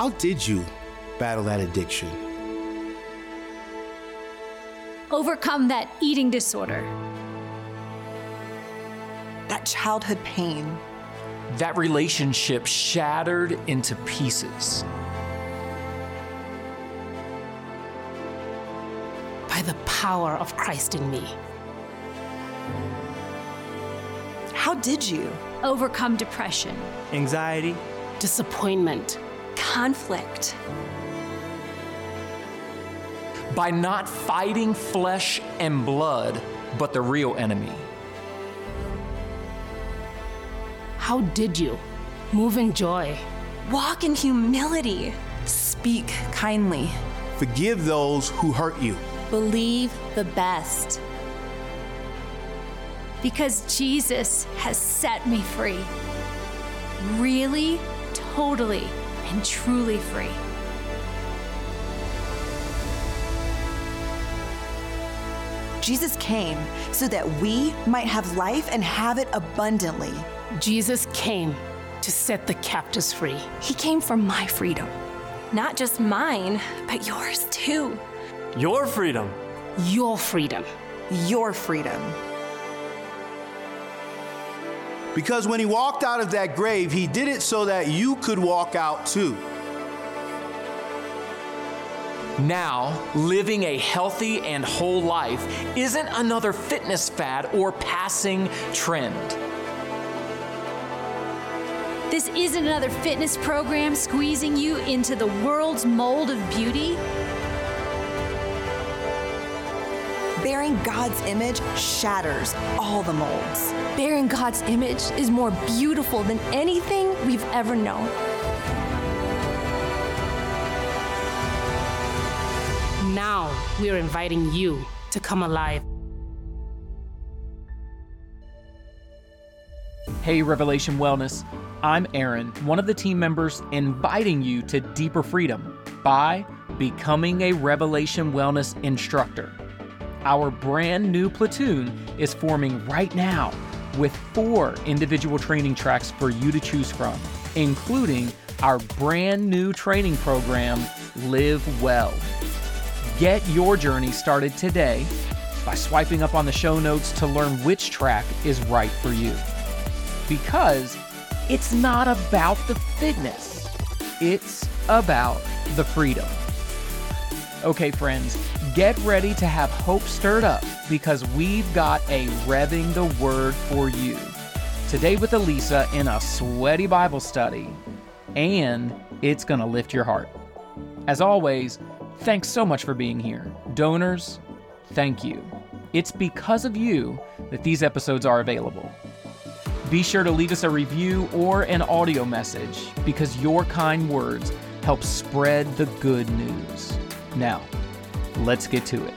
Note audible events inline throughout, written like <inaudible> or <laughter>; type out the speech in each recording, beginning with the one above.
How did you battle that addiction? Overcome that eating disorder. That childhood pain. That relationship shattered into pieces. By the power of Christ in me. How did you? Overcome depression. Anxiety. Disappointment. Conflict. By not fighting flesh and blood, but the real enemy. How did you move in joy? Walk in humility. Speak kindly. Forgive those who hurt you. Believe the best. Because Jesus has set me free. Really, totally, and truly free. Jesus came so that we might have life and have it abundantly. Jesus came to set the captives free. He came for my freedom. Not just mine, but yours too. Your freedom. Your freedom. Your freedom. Because when he walked out of that grave, he did it so that you could walk out too. Now, living a healthy and whole life isn't another fitness fad or passing trend. This isn't another fitness program squeezing you into the world's mold of beauty. Bearing God's image shatters all the molds. Bearing God's image is more beautiful than anything we've ever known. Now we are inviting you to come alive. Hey, Revelation Wellness. I'm Aaron, one of the team members, inviting you to deeper freedom by becoming a Revelation Wellness instructor. Our brand new platoon is forming right now with four individual training tracks for you to choose from, including our brand new training program, Live Well. Get your journey started today by swiping up on the show notes to learn which track is right for you. Because it's not about the fitness, it's about the freedom. Okay, friends, get ready to have hope stirred up because we've got a revving the word for you. Today with Alisa in a sweaty Bible study, and it's going to lift your heart. As always, thanks so much for being here. Donors, thank you. It's because of you that these episodes are available. Be sure to leave us a review or an audio message because your kind words help spread the good news. Now, let's get to it.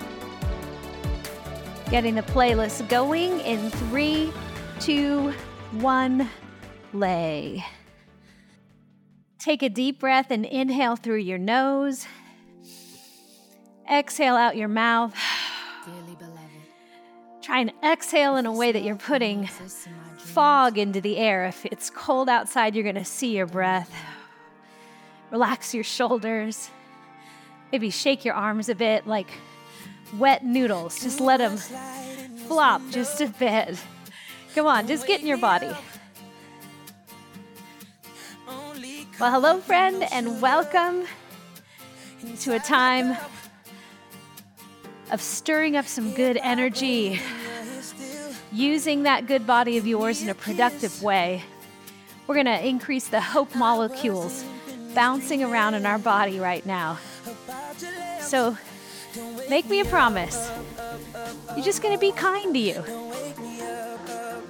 Getting the playlist going in three, two, one, lay. Take a deep breath and inhale through your nose. Exhale out your mouth. Try and exhale in a way that you're putting fog into the air. If it's cold outside, you're going to see your breath. Relax your shoulders. Maybe shake your arms a bit like wet noodles. Just let them flop just a bit. Come on, just get in your body. Well, hello, friend, and welcome to a time of stirring up some good energy, using that good body of yours in a productive way. We're going to increase the hope molecules bouncing around in our body right now. So, make me a promise. You're just going to be kind to you.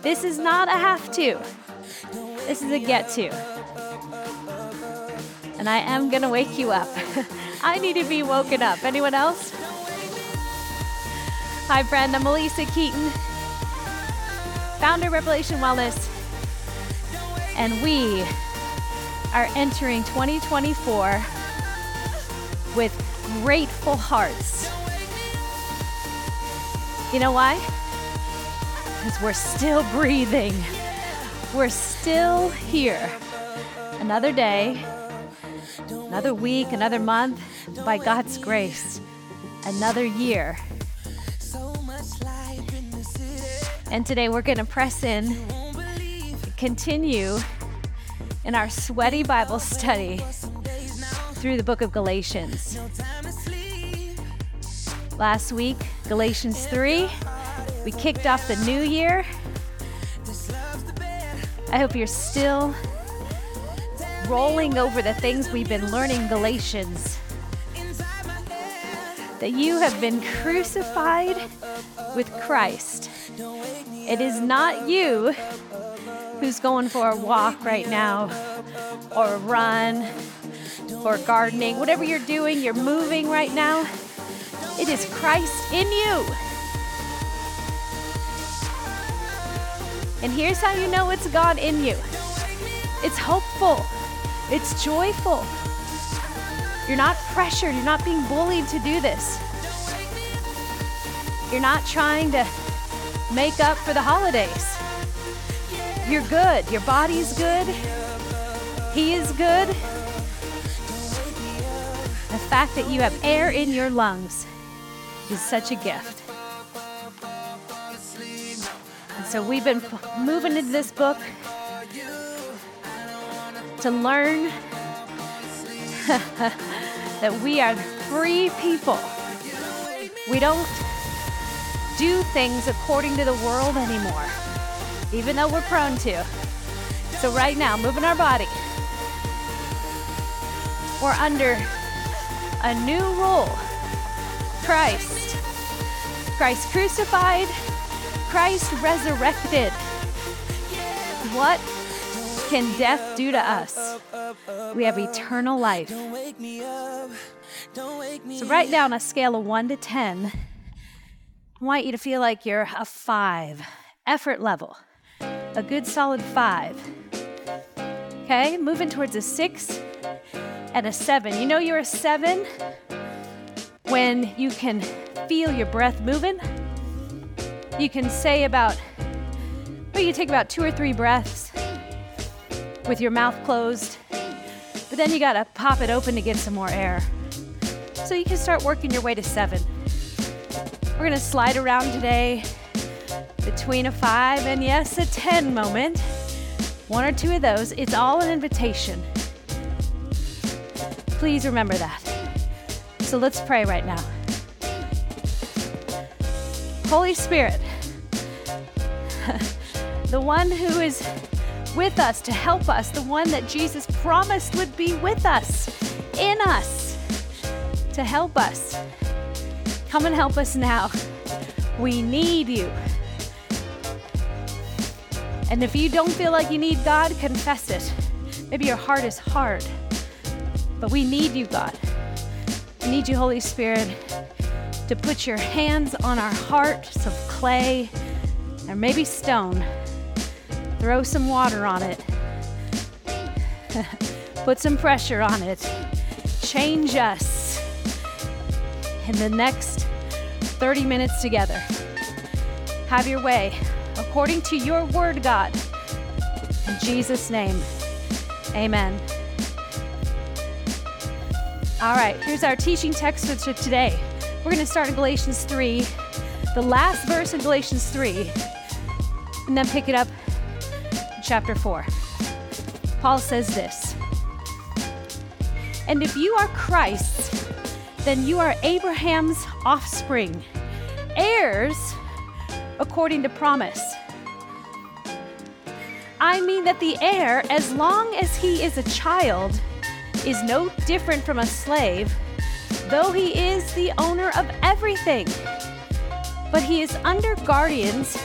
This is not a have to, this is a get to. And I am going to wake you up. <laughs> I need to be woken up. Anyone else? Hi, friend. I'm Alisa Keeton, founder of Revelation Wellness, and we are entering 2024 with grateful hearts. You know why? Because we're still breathing. We're still here. Another day, another week, another month, by God's grace, another year. And today we're going to press in, continue in our sweaty Bible study through the book of Galatians. Last week, Galatians 3, we kicked off the new year. I hope you're still rolling over the things we've been learning Galatians. That you have been crucified with Christ. It is not you who's going for a walk right now, or a run, or gardening, whatever you're doing, you're moving right now. It is Christ in you. And here's how you know it's God in you it's hopeful, it's joyful. You're not pressured, you're not being bullied to do this. You're not trying to make up for the holidays. You're good, your body's good, He is good. The fact that you have air in your lungs is such a gift. And so we've been moving into this book to learn <laughs> that we are free people. We don't do things according to the world anymore, even though we're prone to. So, right now, moving our body, we're under a new role Christ. Christ crucified, Christ resurrected. What can death do to us? We have eternal life. So, write down a scale of 1 to 10. I want you to feel like you're a 5, effort level, a good solid 5. Okay, moving towards a 6 and a 7. You know you're a 7 when you can feel your breath moving. You can say about, well, you take about two or three breaths with your mouth closed, but then you gotta pop it open to get some more air. So you can start working your way to seven. We're gonna slide around today between a five and yes, a 10 moment. One or two of those, it's all an invitation. Please remember that. So let's pray right now. Holy Spirit, <laughs> the one who is with us to help us, the one that Jesus promised would be with us, in us, to help us. Come and help us now. We need you. And if you don't feel like you need God, confess it. Maybe your heart is hard, but we need you, God. We need you, Holy Spirit, to put your hands on our hearts of clay or maybe stone Throw some water on it. <laughs> Put some pressure on it. Change us in the next 30 minutes together. Have your way according to your word, God. In Jesus' name, amen. All right, here's our teaching text for today. We're going to start in Galatians 3, the last verse in Galatians 3, and then pick it up chapter 4. Paul says this And if you are Christ's, then you are Abraham's offspring, heirs according to promise. I mean that the heir, as long as he is a child, is no different from a slave, though he is the owner of everything. But he is under guardians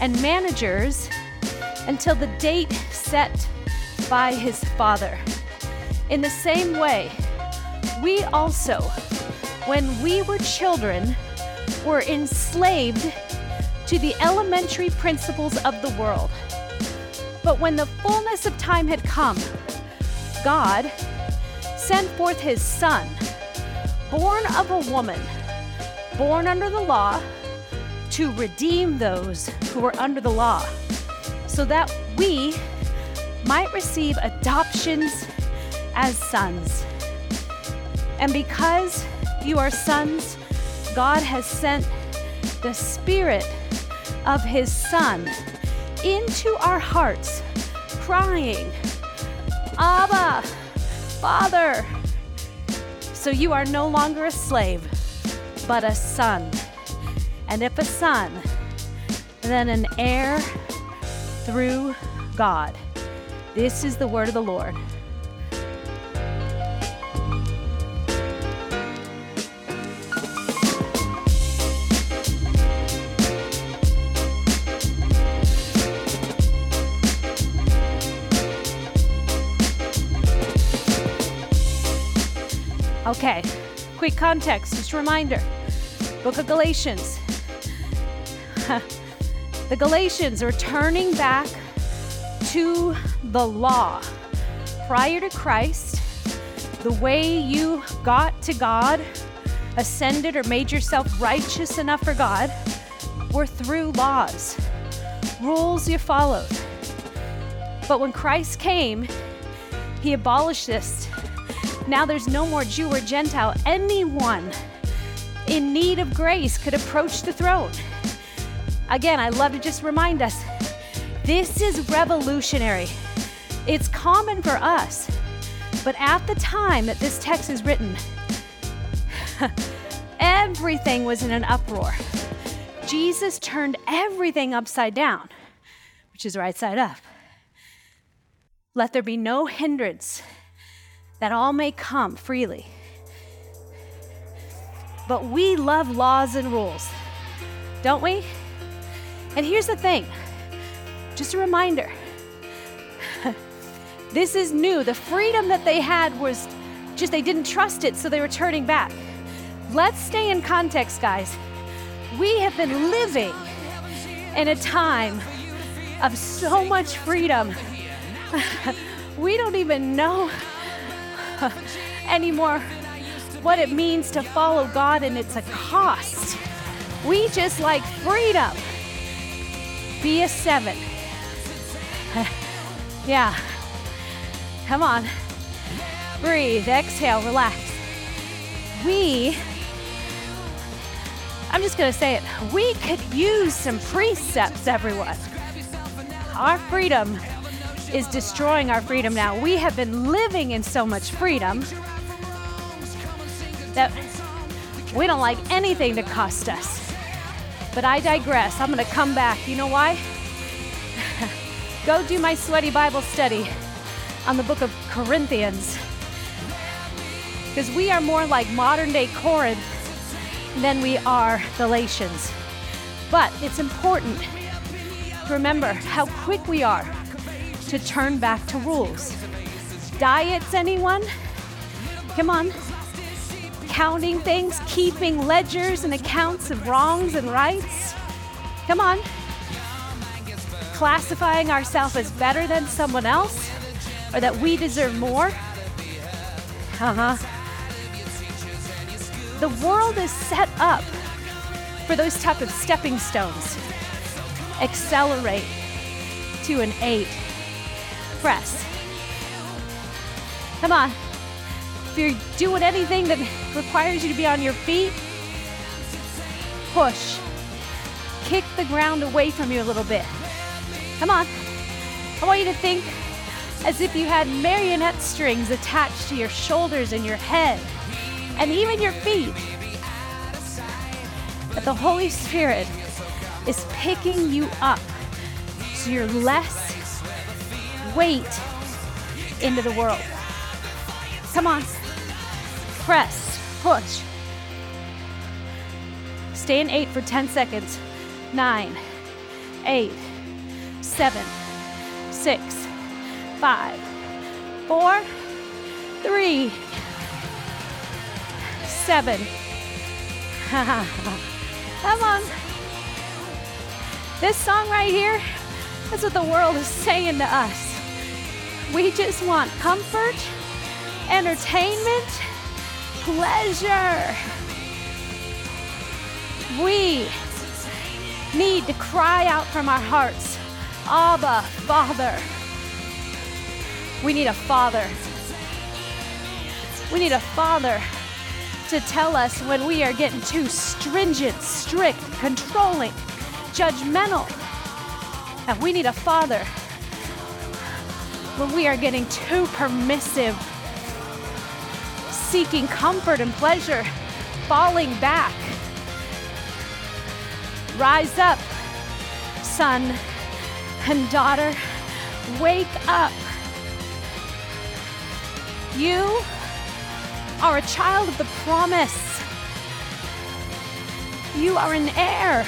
and managers until the date set by his Father. In the same way, we also, when we were children, were enslaved to the elementary principles of the world. But when the fullness of time had come, God sent forth his Son, born of a woman, born under the law, to redeem those who were under the law so that we might receive adoptions as sons. And because you are sons, God has sent the Spirit of His Son into our hearts, crying, Abba, Father. So you are no longer a slave, but a son. And if a son, then an heir through God. This is the word of the Lord. Okay, quick context, just a reminder. Book of Galatians. <laughs> the Galatians are turning back to the law. Prior to Christ, the way you got to God, ascended, or made yourself righteous enough for God were through laws, rules you followed. But when Christ came, he abolished this now there's no more Jew or Gentile. Anyone in need of grace could approach the throne. Again, I love to just remind us this is revolutionary. It's common for us, but at the time that this text is written, <laughs> everything was in an uproar. Jesus turned everything upside down, which is right side up. Let there be no hindrance that all may come freely. But we love laws and rules, don't we? And here's the thing just a reminder <laughs> this is new. The freedom that they had was just they didn't trust it, so they were turning back. Let's stay in context, guys. We have been living in a time of so much freedom. <laughs> we don't even know <laughs> anymore what it means to follow God, and it's a cost. We just like freedom. Be a seven. <laughs> yeah. Come on. Breathe, exhale, relax. We, I'm just going to say it, we could use some precepts, everyone. Our freedom is destroying our freedom now. We have been living in so much freedom that we don't like anything to cost us. But I digress. I'm going to come back. You know why? <laughs> Go do my sweaty Bible study on the book of Corinthians. Because we are more like modern day Corinth than we are Galatians. But it's important to remember how quick we are to turn back to rules. Diets, anyone? Come on. Counting things, keeping ledgers and accounts of wrongs and rights. Come on. Classifying ourselves as better than someone else or that we deserve more. Uh huh. The world is set up for those type of stepping stones. Accelerate to an eight press. Come on. If you're doing anything that requires you to be on your feet, push. Kick the ground away from you a little bit. Come on. I want you to think as if you had marionette strings attached to your shoulders and your head and even your feet. That the Holy Spirit is picking you up so you're less weight into the world. Come on. Press, push. Stay in eight for 10 seconds. Nine, eight, seven, six, five, four, three, seven. <laughs> Come on. This song right here, that's what the world is saying to us. We just want comfort, entertainment, pleasure. We need to cry out from our hearts, Abba, Father. We need a father. We need a father to tell us when we are getting too stringent, strict, controlling, judgmental. And we need a father when we are getting too permissive, seeking comfort and pleasure, falling back. Rise up, son and daughter. Wake up. You are a child of the promise. You are an heir.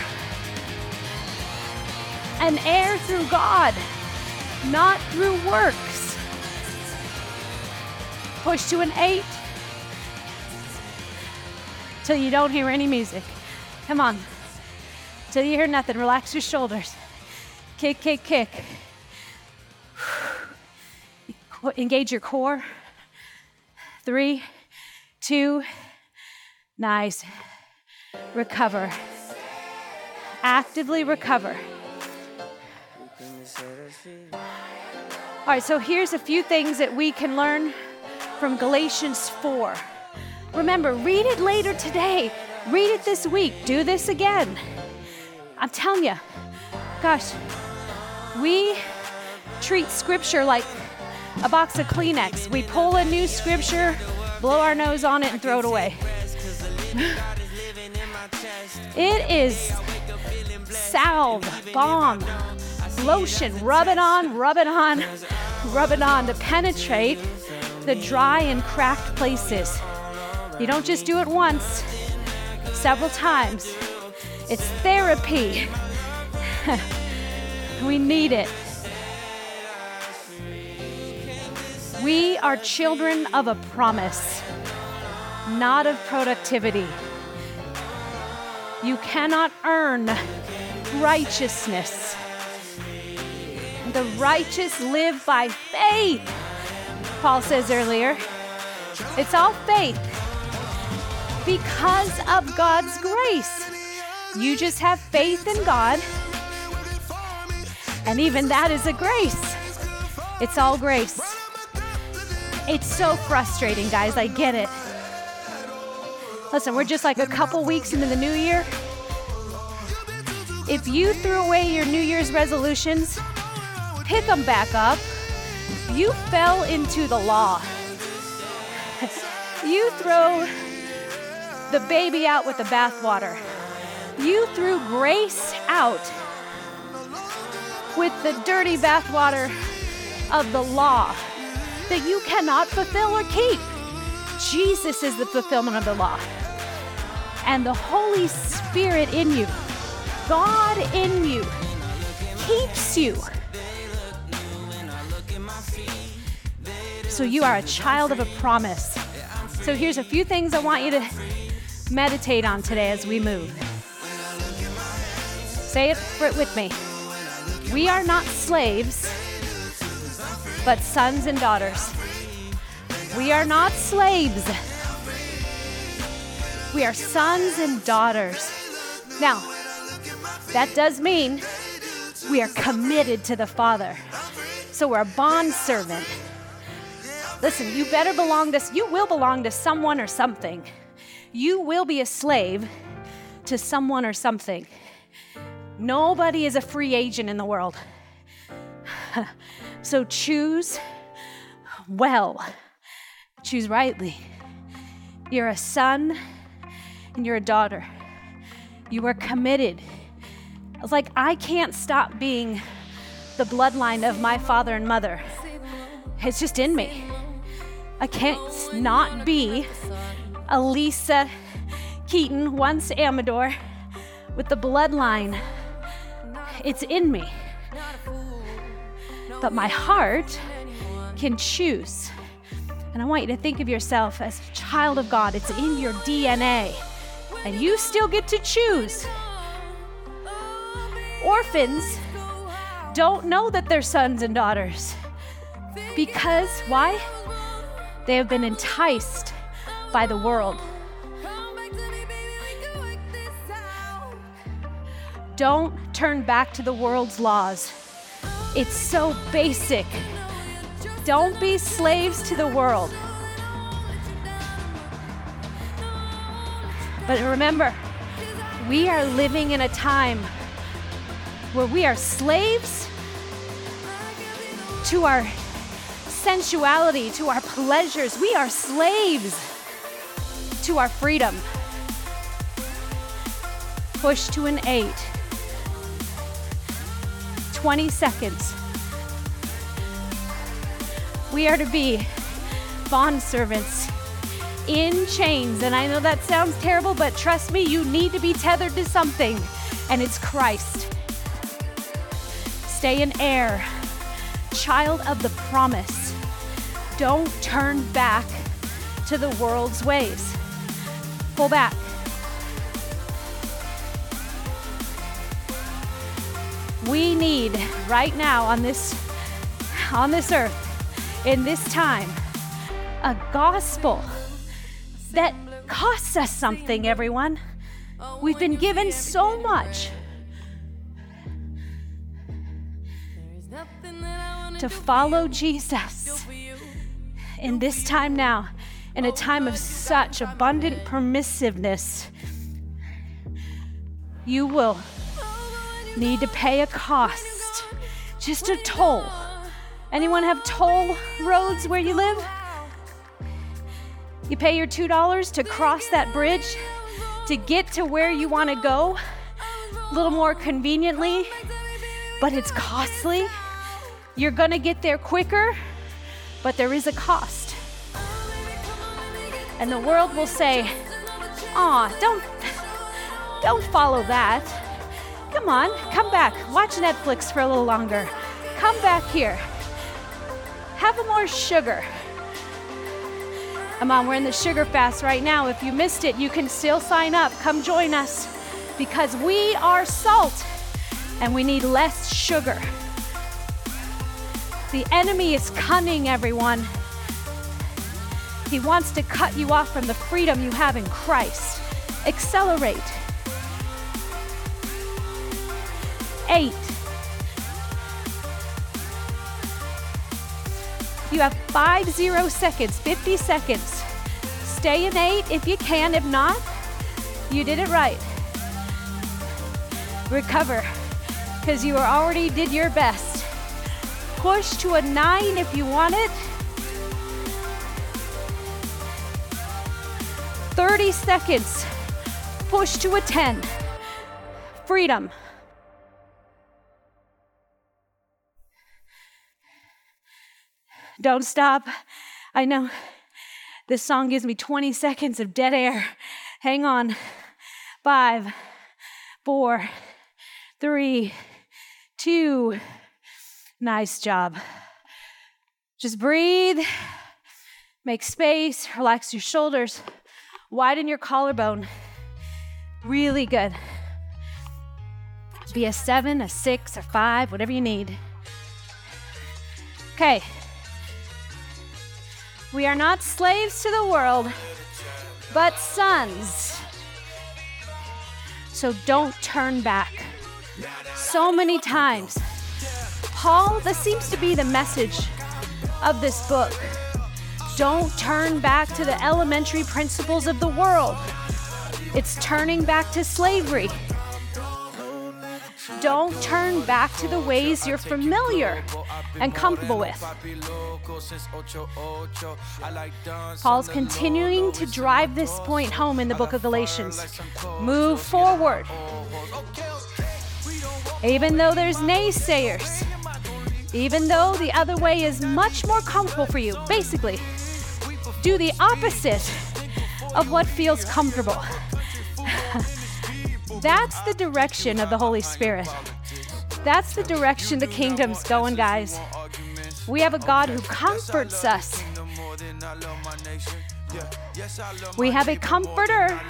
An heir through God, not through works. Push to an eight till you don't hear any music. Come on. Till you hear nothing. Relax your shoulders. Kick, kick, kick. <sighs> Engage your core. Three, two, nice. Recover. Actively recover. All right, so here's a few things that we can learn from Galatians 4. Remember, read it later today. Read it this week. Do this again. I'm telling you, gosh, we treat scripture like a box of Kleenex. We pull a new scripture, blow our nose on it, and throw it away. <laughs> it is salve, balm, lotion. Rub it on, rub it on, rub it on to penetrate the dry and cracked places. You don't just do it once, several times. It's therapy. <laughs> we need it. We are children of a promise, not of productivity. You cannot earn righteousness. The righteous live by faith, Paul says earlier. It's all faith because of God's grace. You just have faith in God, and even that is a grace. It's all grace. It's so frustrating, guys. I get it. Listen, we're just like a couple weeks into the new year. If you threw away your New Year's resolutions, pick them back up. You fell into the law. <laughs> you throw the baby out with the bathwater. You threw grace out with the dirty bathwater of the law that you cannot fulfill or keep. Jesus is the fulfillment of the law. And the Holy Spirit in you, God in you, keeps you. So you are a child of a promise. So here's a few things I want you to meditate on today as we move. Say it with me. We are not slaves but sons and daughters. We are not slaves. We are sons and daughters. Now, that does mean we are committed to the Father. So we're a bond servant. Listen, you better belong to, you will belong to someone or something. You will be a slave to someone or something. Nobody is a free agent in the world. <laughs> So choose well, choose rightly. You're a son and you're a daughter. You are committed. It's like I can't stop being the bloodline of my father and mother. It's just in me. I can't not be Alisa Keeton, once Amador, with the bloodline. It's in me. But my heart can choose. And I want you to think of yourself as a child of God. It's in your DNA. And you still get to choose. Orphans don't know that they're sons and daughters. Because, why? They have been enticed by the world. Don't turn back to the world's laws. It's so basic. Don't be slaves to the world. But remember, we are living in a time where we are slaves to our sensuality, to our pleasures. We are slaves to our freedom. Push to an eight. 20 seconds. We are to be bond servants in chains. And I know that sounds terrible, but trust me, you need to be tethered to something, and it's Christ. Stay in air, child of the promise. Don't turn back to the world's ways. Pull back. We need right now on this on this earth in this time a gospel that costs us something everyone. We've been given so much to follow Jesus in this time now, in a time of such abundant permissiveness, you will need to pay a cost, just a toll. Anyone have toll roads where you live? You pay your $2 to cross that bridge to get to where you want to go a little more conveniently, but it's costly. You're going to get there quicker, but there is a cost. And the world will say, "Aw, don't don't follow that. Come on, come back. Watch Netflix for a little longer. Come back here. Have more sugar." Come on, we're in the sugar fast right now. If you missed it, you can still sign up. Come join us because we are salt and we need less sugar. The enemy is cunning, everyone. He wants to cut you off from the freedom you have in Christ. Accelerate. Eight. You have five zero seconds, 50 seconds. Stay in eight if you can. If not, you did it right. Recover because you already did your best. Push to a nine if you want it. 30 seconds. Push to a 10. Freedom. Don't stop. I know this song gives me 20 seconds of dead air. Hang on. Five, four, three, two. Nice job. Just breathe, make space, relax your shoulders, widen your collarbone. Really good. Be a seven, a six, or five, whatever you need. Okay. We are not slaves to the world, but sons. So don't turn back. So many times, Paul, this seems to be the message of this book. Don't turn back to the elementary principles of the world. It's turning back to slavery. Don't turn back to the ways you're familiar and comfortable with. Paul's continuing to drive this point home in the book of Galatians. Move forward. Even though there's naysayers, even though the other way is much more comfortable for you, basically, do the opposite of what feels comfortable. <laughs> That's the direction of the Holy Spirit. That's the direction the kingdom's going, guys. We have a God who comforts us. We have a comforter,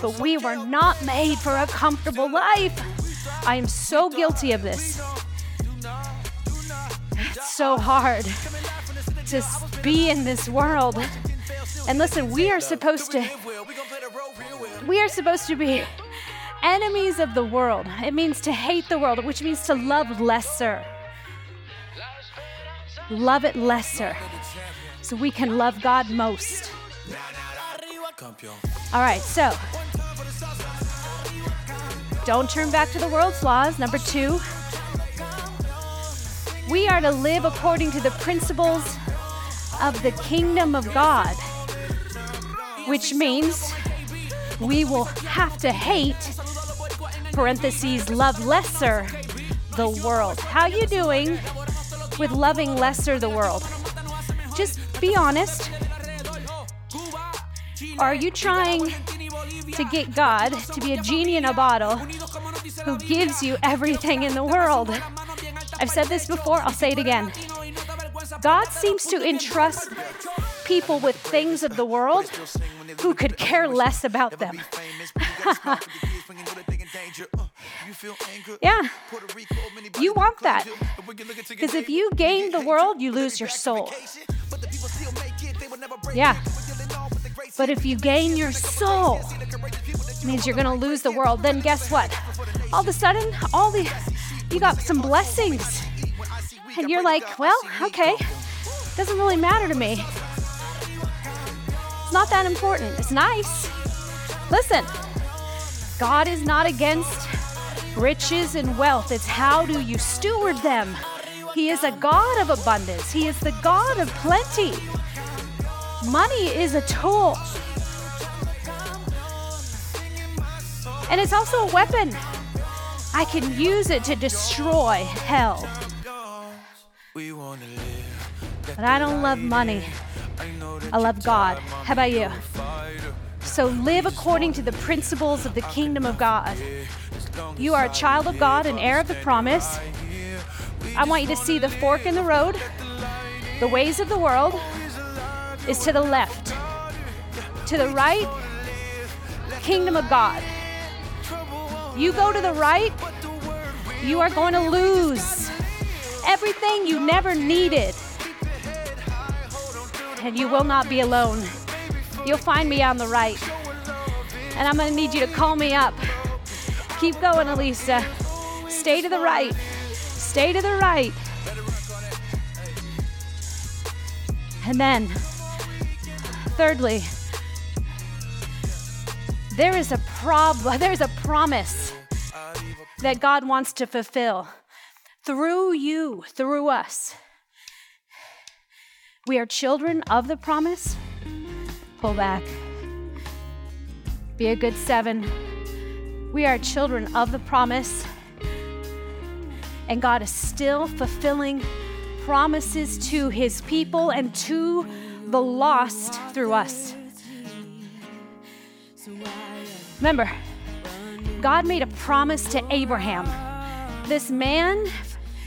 but we were not made for a comfortable life. I am so guilty of this. So hard to be in this world. And listen, we are supposed to we are supposed to be enemies of the world. It means to hate the world, which means to love lesser. Love it lesser. So we can love God most. All right, so Don't turn back to the world's laws. Number two, we are to live according to the principles of the kingdom of God, which means we will have to hate, parentheses, love lesser the world. How you doing with loving lesser the world? Just be honest. Are you trying to get God to be a genie in a bottle who gives you everything in the world? I've said this before, I'll say it again. God seems to entrust people with things of the world who could care less about them. <laughs> yeah. You want that. Because if you gain the world, you lose your soul. Yeah. But if you gain your soul, means you're going to lose the world. Then guess what? All of a sudden, all the you got some blessings. And you're like, well, okay, doesn't really matter to me. It's not that important. It's nice. Listen, God is not against riches and wealth. It's how do you steward them? He is a God of abundance, He is the God of plenty. Money is a tool, and it's also a weapon. I can use it to destroy hell. But I don't love money. I love God. How about you? So live according to the principles of the kingdom of God. You are a child of God, an heir of the promise. I want you to see the fork in the road. The ways of the world is to the left. To the right, kingdom of God. You go to the right, you are going to lose everything you never needed. And you will not be alone. You'll find me on the right. And I'm going to need you to call me up. Keep going, Alisa. Stay to the right. Stay to the right. And then, thirdly, there is a problem, <laughs> there's a promise that God wants to fulfill through you, through us. We are children of the promise. Pull back. Be a good seven. We are children of the promise. And God is still fulfilling promises to his people and to the lost through us. Remember, God made a promise to Abraham. This man,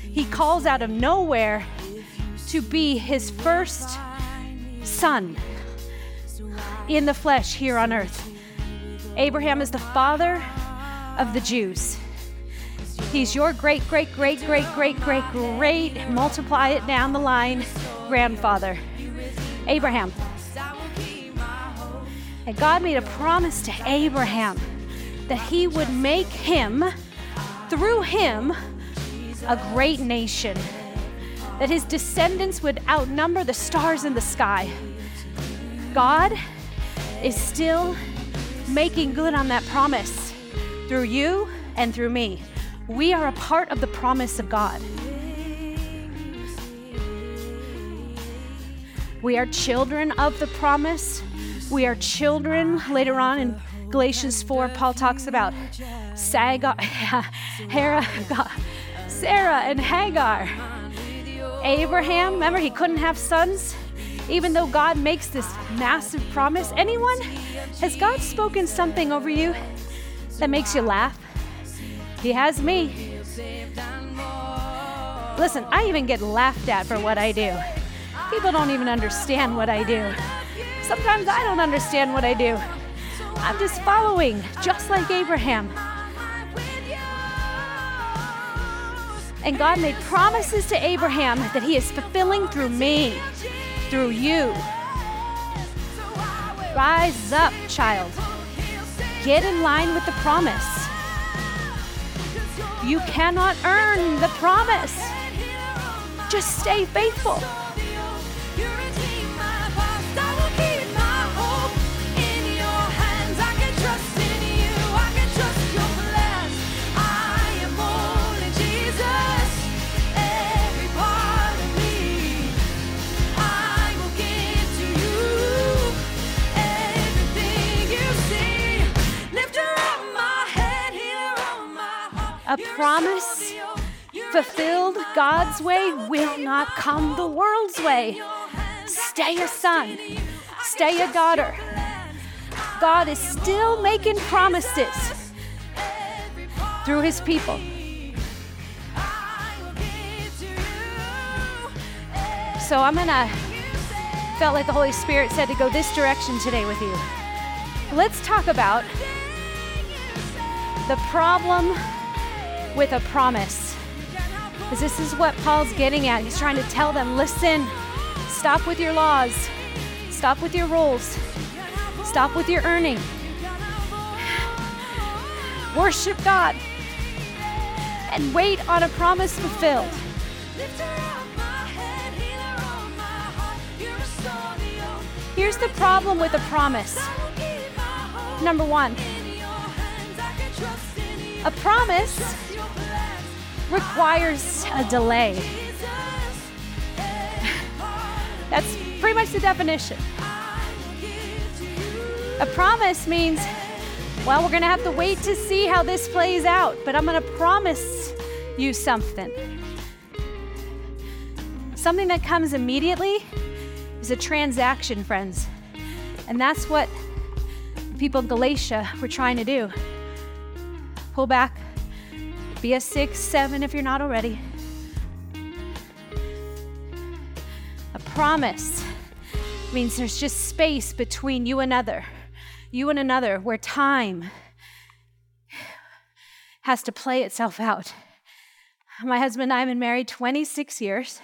he calls out of nowhere to be his first son in the flesh here on earth. Abraham is the father of the Jews. He's your great, great, great, great, great, great, great, multiply it down the line, grandfather. Abraham. And God made a promise to Abraham that he would make him, through him, a great nation, that his descendants would outnumber the stars in the sky. God is still making good on that promise through you and through me. We are a part of the promise of God. We are children of the promise. We are children. Later on in Galatians 4, Paul talks about Sagar, <laughs> Hera, Sarah and Hagar. Abraham, remember, he couldn't have sons, even though God makes this massive promise. Anyone? Has God spoken something over you that makes you laugh? He has me. Listen, I even get laughed at for what I do. People don't even understand what I do. Sometimes I don't understand what I do. I'm just following, just like Abraham. And God made promises to Abraham that He is fulfilling through me, through you. Rise up, child. Get in line with the promise. You cannot earn the promise. Just stay faithful. A promise fulfilled God's way will not come the world's way. Stay a son, stay a daughter. God is still making promises through his people. So I'm gonna, felt like the Holy Spirit said to go this direction today with you. Let's talk about the problem with a promise. Because this is what Paul's getting at. He's trying to tell them listen, stop with your laws, stop with your rules, stop with your earning. Worship God and wait on a promise fulfilled. Here's the problem with a promise. Number one, a promise requires a delay. That's pretty much the definition. A promise means, well, we're going to have to wait to see how this plays out, but I'm going to promise you something. Something that comes immediately is a transaction, friends. And that's what people in Galatia were trying to do. Pull back, be a six, seven if you're not already. A promise means there's just space between you and another, you and another, where time has to play itself out. My husband and I have been married 26 years.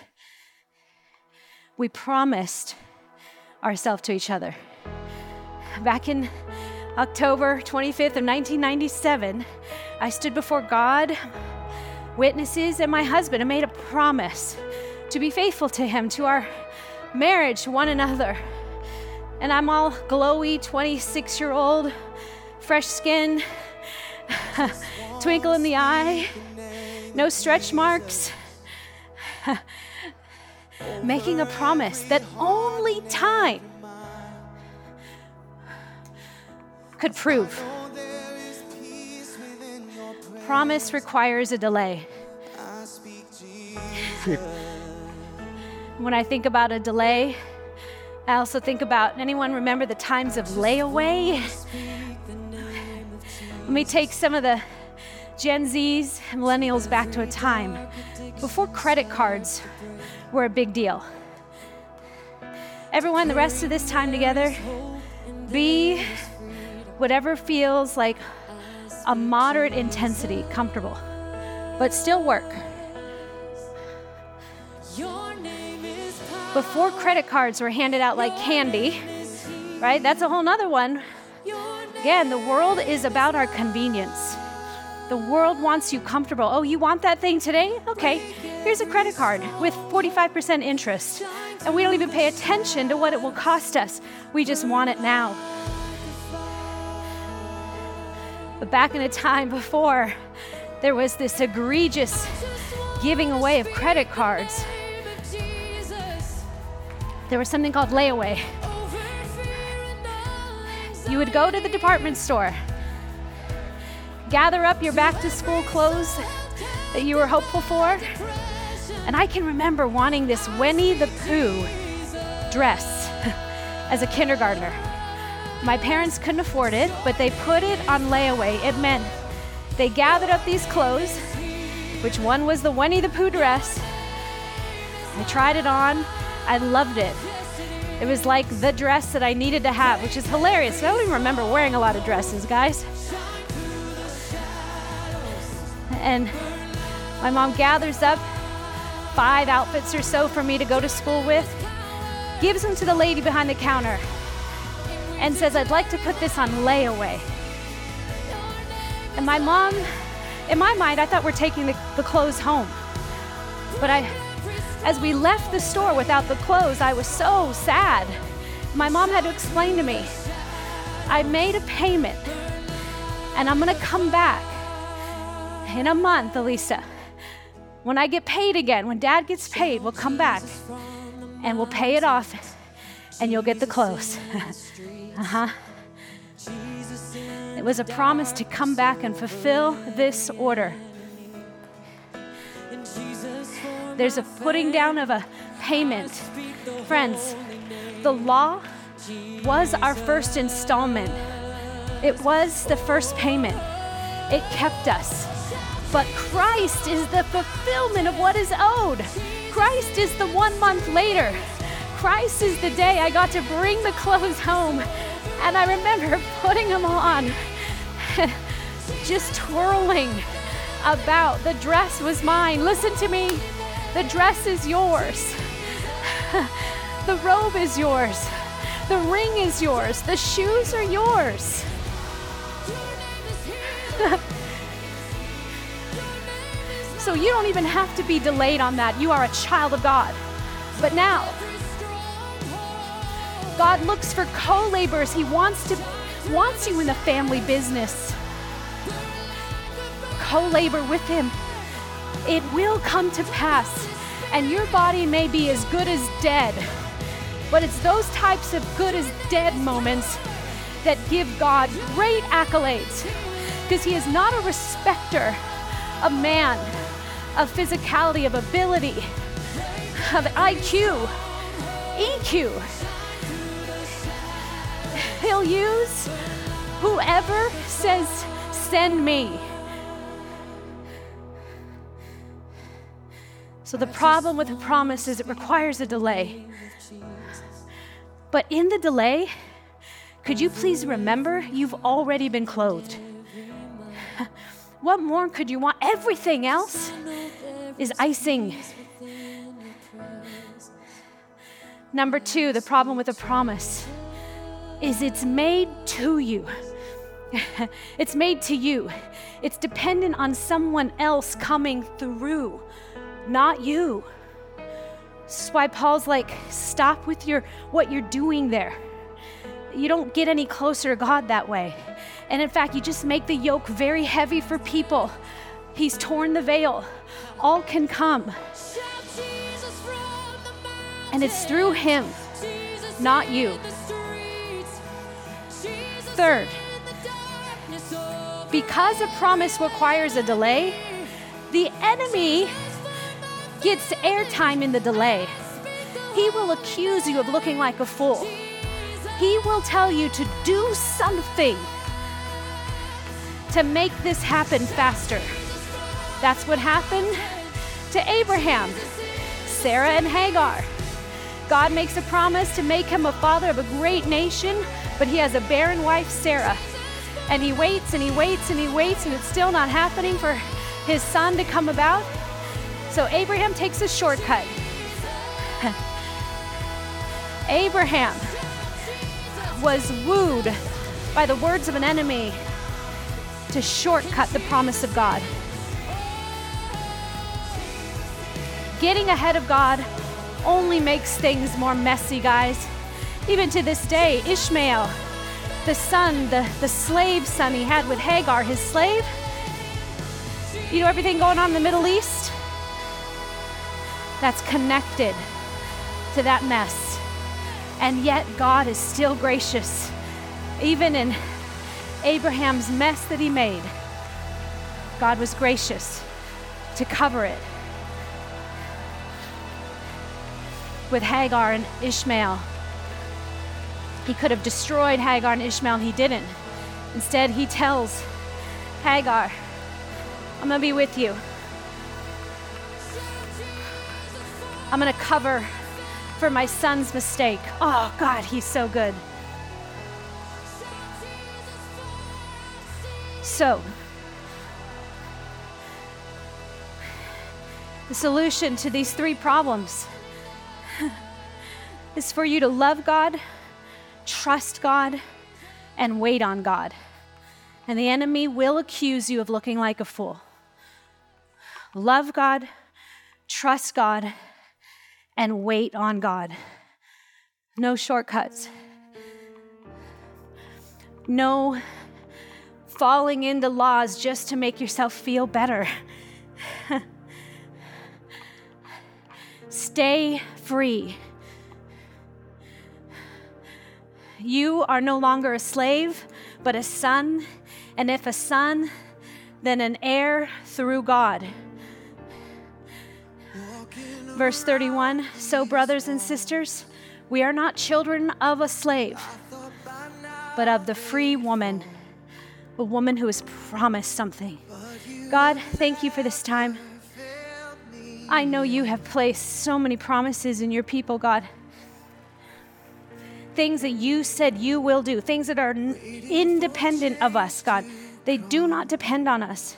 We promised ourselves to each other. Back in October 25th of 1997, I stood before God, witnesses, and my husband and made a promise to be faithful to him, to our marriage, to one another. And I'm all glowy, 26 year old, fresh skin, <laughs> twinkle in the eye, no stretch marks. <laughs> Making a promise that only time could prove. Promise requires a delay. when I think about a delay, I also think about anyone remember the times of layaway? Let me take some of the Gen Zs millennials back to a time before credit cards were a big deal. Everyone, the rest of this time together, be whatever feels like a moderate intensity, comfortable, but still work. Before credit cards were handed out like candy, right? That's a whole nother one. Again, the world is about our convenience. The world wants you comfortable. Oh, you want that thing today? Okay, here's a credit card with 45% interest. And we don't even pay attention to what it will cost us. We just want it now. But back in a time before there was this egregious giving away of credit cards, there was something called layaway. You would go to the department store, gather up your back to school clothes that you were hopeful for. And I can remember wanting this Winnie the Pooh dress <laughs> as a kindergartner. My parents couldn't afford it, but they put it on layaway. It meant they gathered up these clothes, which one was the Winnie the Pooh dress. I tried it on. I loved it. It was like the dress that I needed to have, which is hilarious. I don't even remember wearing a lot of dresses, guys. And my mom gathers up five outfits or so for me to go to school with, gives them to the lady behind the counter and says, I'd like to put this on layaway. And my mom, in my mind, I thought we're taking the, the clothes home. But I, as we left the store without the clothes, I was so sad. My mom had to explain to me, I made a payment and I'm gonna come back in a month, Alisa. When I get paid again, when dad gets paid, we'll come back and we'll pay it off and you'll get the clothes. <laughs> Uh-huh. It was a promise to come back and fulfill this order. There's a putting down of a payment. Friends, the law was our first installment. It was the first payment. It kept us. But Christ is the fulfillment of what is owed. Christ is the one month later. Christ is the day I got to bring the clothes home. And I remember putting them on, <laughs> just twirling about. The dress was mine. Listen to me. The dress is yours. <laughs> the robe is yours. The ring is yours. The shoes are yours. <laughs> so you don't even have to be delayed on that. You are a child of God. But now, God looks for co-laborers. He wants to wants you in the family business. Co-labor with him. It will come to pass. And your body may be as good as dead. But it's those types of good as dead moments that give God great accolades. Because he is not a respecter of man, of physicality, of ability, of IQ, EQ. He'll use whoever says, Send me. So, the problem with a promise is it requires a delay. But in the delay, could you please remember you've already been clothed? <laughs> What more could you want? Everything else is icing. Number two, the problem with a promise is it's made to you. <laughs> it's made to you. It's dependent on someone else coming through, not you. This is why Paul's like, stop with your what you're doing there. You don't get any closer to God that way. And in fact, you just make the yoke very heavy for people. He's torn the veil. All can come. And it's through him, not you. Third, because a promise requires a delay, the enemy gets airtime in the delay. He will accuse you of looking like a fool. He will tell you to do something to make this happen faster. That's what happened to Abraham, Sarah, and Hagar. God makes a promise to make him a father of a great nation but he has a barren wife, Sarah. And he waits and he waits and he waits, and it's still not happening for his son to come about. So Abraham takes a shortcut. <laughs> Abraham was wooed by the words of an enemy to shortcut the promise of God. Getting ahead of God only makes things more messy, guys. Even to this day, Ishmael, the son, the, the slave son he had with Hagar, his slave, you know everything going on in the Middle East? That's connected to that mess. And yet, God is still gracious, even in Abraham's mess that he made. God was gracious to cover it with Hagar and Ishmael. He could have destroyed Hagar and Ishmael, he didn't. Instead, he tells Hagar, I'm going to be with you. I'm going to cover for my son's mistake. Oh, God, he's so good. So, the solution to these three problems <laughs> is for you to love God trust God, and wait on God. And the enemy will accuse you of looking like a fool. Love God, trust God, and wait on God. No shortcuts. No falling into laws just to make yourself feel better. <laughs> Stay free. You are no longer a slave, but a son. And if a son, then an heir through God. Verse 31 So, brothers and sisters, we are not children of a slave, but of the free woman, a woman who has promised something. God, thank you for this time. I know you have placed so many promises in your people, God. Things that you said you will do, things that are independent of us, God. They do not depend on us.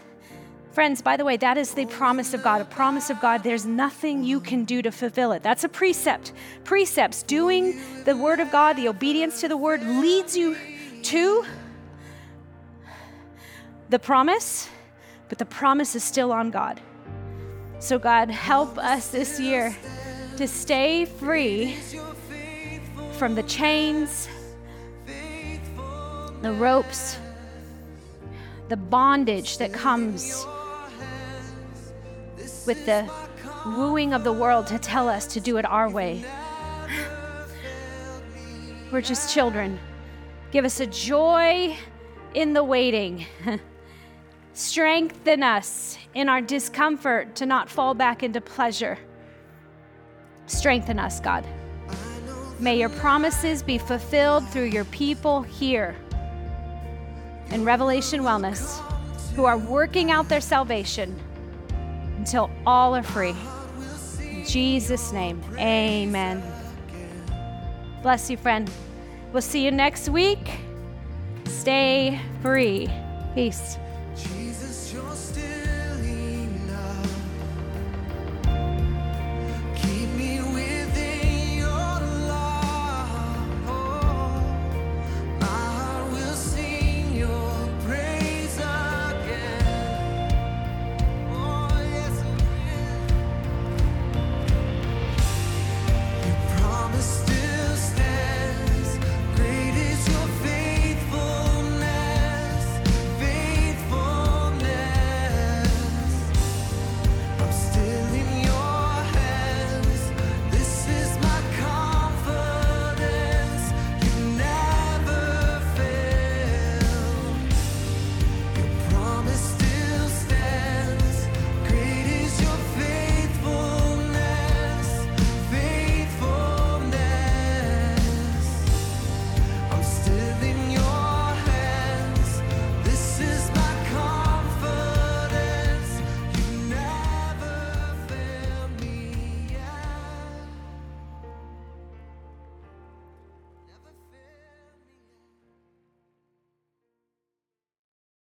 Friends, by the way, that is the promise of God. A promise of God, there's nothing you can do to fulfill it. That's a precept. Precepts, doing the word of God, the obedience to the word leads you to the promise, but the promise is still on God. So, God, help us this year to stay free from the chains, the ropes, the bondage that comes with the wooing of the world to tell us to do it our way. We're just children. Give us a joy in the waiting. <laughs> Strengthen us in our discomfort to not fall back into pleasure. Strengthen us, God. May your promises be fulfilled through your people here in Revelation Wellness who are working out their salvation until all are free. In Jesus' name, amen. Bless you, friend. We'll see you next week. Stay free. Peace.